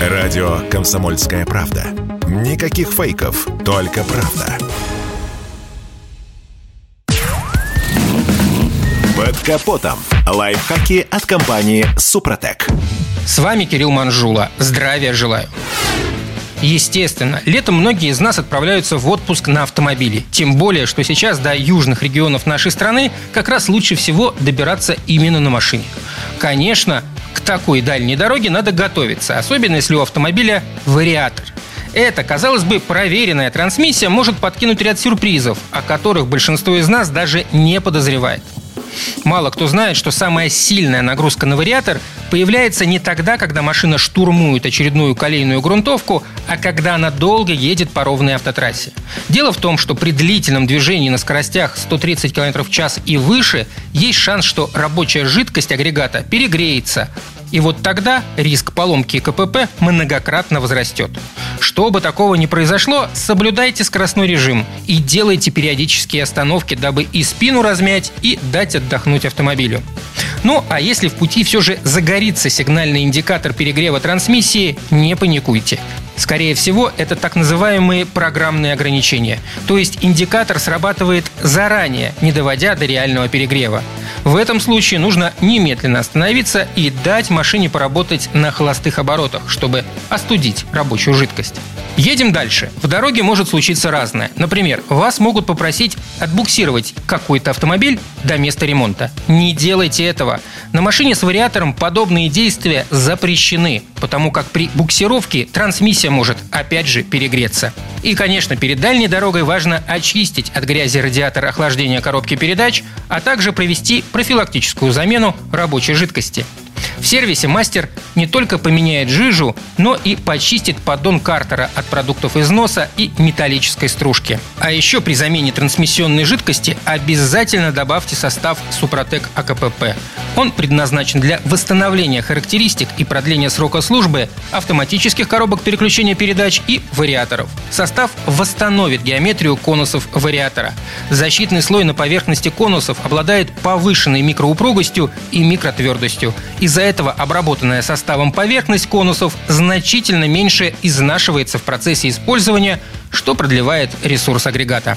Радио «Комсомольская правда». Никаких фейков, только правда. Под капотом. Лайфхаки от компании «Супротек». С вами Кирилл Манжула. Здравия желаю. Естественно, летом многие из нас отправляются в отпуск на автомобиле. Тем более, что сейчас до южных регионов нашей страны как раз лучше всего добираться именно на машине. Конечно, такой дальней дороге надо готовиться, особенно если у автомобиля вариатор. Эта, казалось бы, проверенная трансмиссия может подкинуть ряд сюрпризов, о которых большинство из нас даже не подозревает. Мало кто знает, что самая сильная нагрузка на вариатор появляется не тогда, когда машина штурмует очередную колейную грунтовку, а когда она долго едет по ровной автотрассе. Дело в том, что при длительном движении на скоростях 130 км в час и выше есть шанс, что рабочая жидкость агрегата перегреется, и вот тогда риск поломки КПП многократно возрастет. Чтобы такого не произошло, соблюдайте скоростной режим и делайте периодические остановки, дабы и спину размять, и дать отдохнуть автомобилю. Ну, а если в пути все же загорится сигнальный индикатор перегрева трансмиссии, не паникуйте. Скорее всего, это так называемые программные ограничения. То есть индикатор срабатывает заранее, не доводя до реального перегрева. В этом случае нужно немедленно остановиться и дать машине поработать на холостых оборотах, чтобы остудить рабочую жидкость. Едем дальше. В дороге может случиться разное. Например, вас могут попросить отбуксировать какой-то автомобиль до места ремонта. Не делайте этого. На машине с вариатором подобные действия запрещены, потому как при буксировке трансмиссия может опять же перегреться. И, конечно, перед дальней дорогой важно очистить от грязи радиатор охлаждения коробки передач, а также провести профилактическую замену рабочей жидкости. В сервисе мастер не только поменяет жижу, но и почистит поддон картера от продуктов износа и металлической стружки. А еще при замене трансмиссионной жидкости обязательно добавьте состав Супротек АКПП. Он предназначен для восстановления характеристик и продления срока службы автоматических коробок переключения передач и вариаторов. Состав восстановит геометрию конусов вариатора. Защитный слой на поверхности конусов обладает повышенной микроупругостью и микротвердостью. Из-за этого обработанная составом поверхность конусов значительно меньше изнашивается в процессе использования, что продлевает ресурс агрегата.